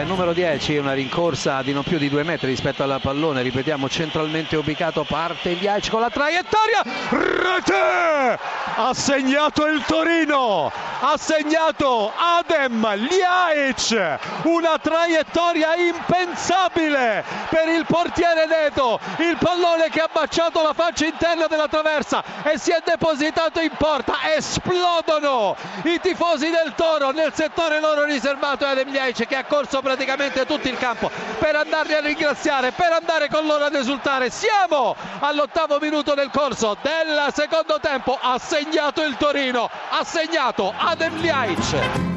numero 10, una rincorsa di non più di due metri rispetto al pallone, ripetiamo centralmente ubicato, parte Liaic con la traiettoria, rete! Ha segnato il Torino, ha segnato Adem Liaic, una traiettoria impensabile per il portiere Neto, il pallone che ha baciato la faccia interna della traversa e si è depositato in porta, esplodono i tifosi del Toro nel settore loro riservato Adem Liaic che ha corso praticamente tutto il campo per andarli a ringraziare, per andare con loro ad esultare. Siamo all'ottavo minuto del corso del secondo tempo, ha segnato il Torino, ha segnato Adem Liaic.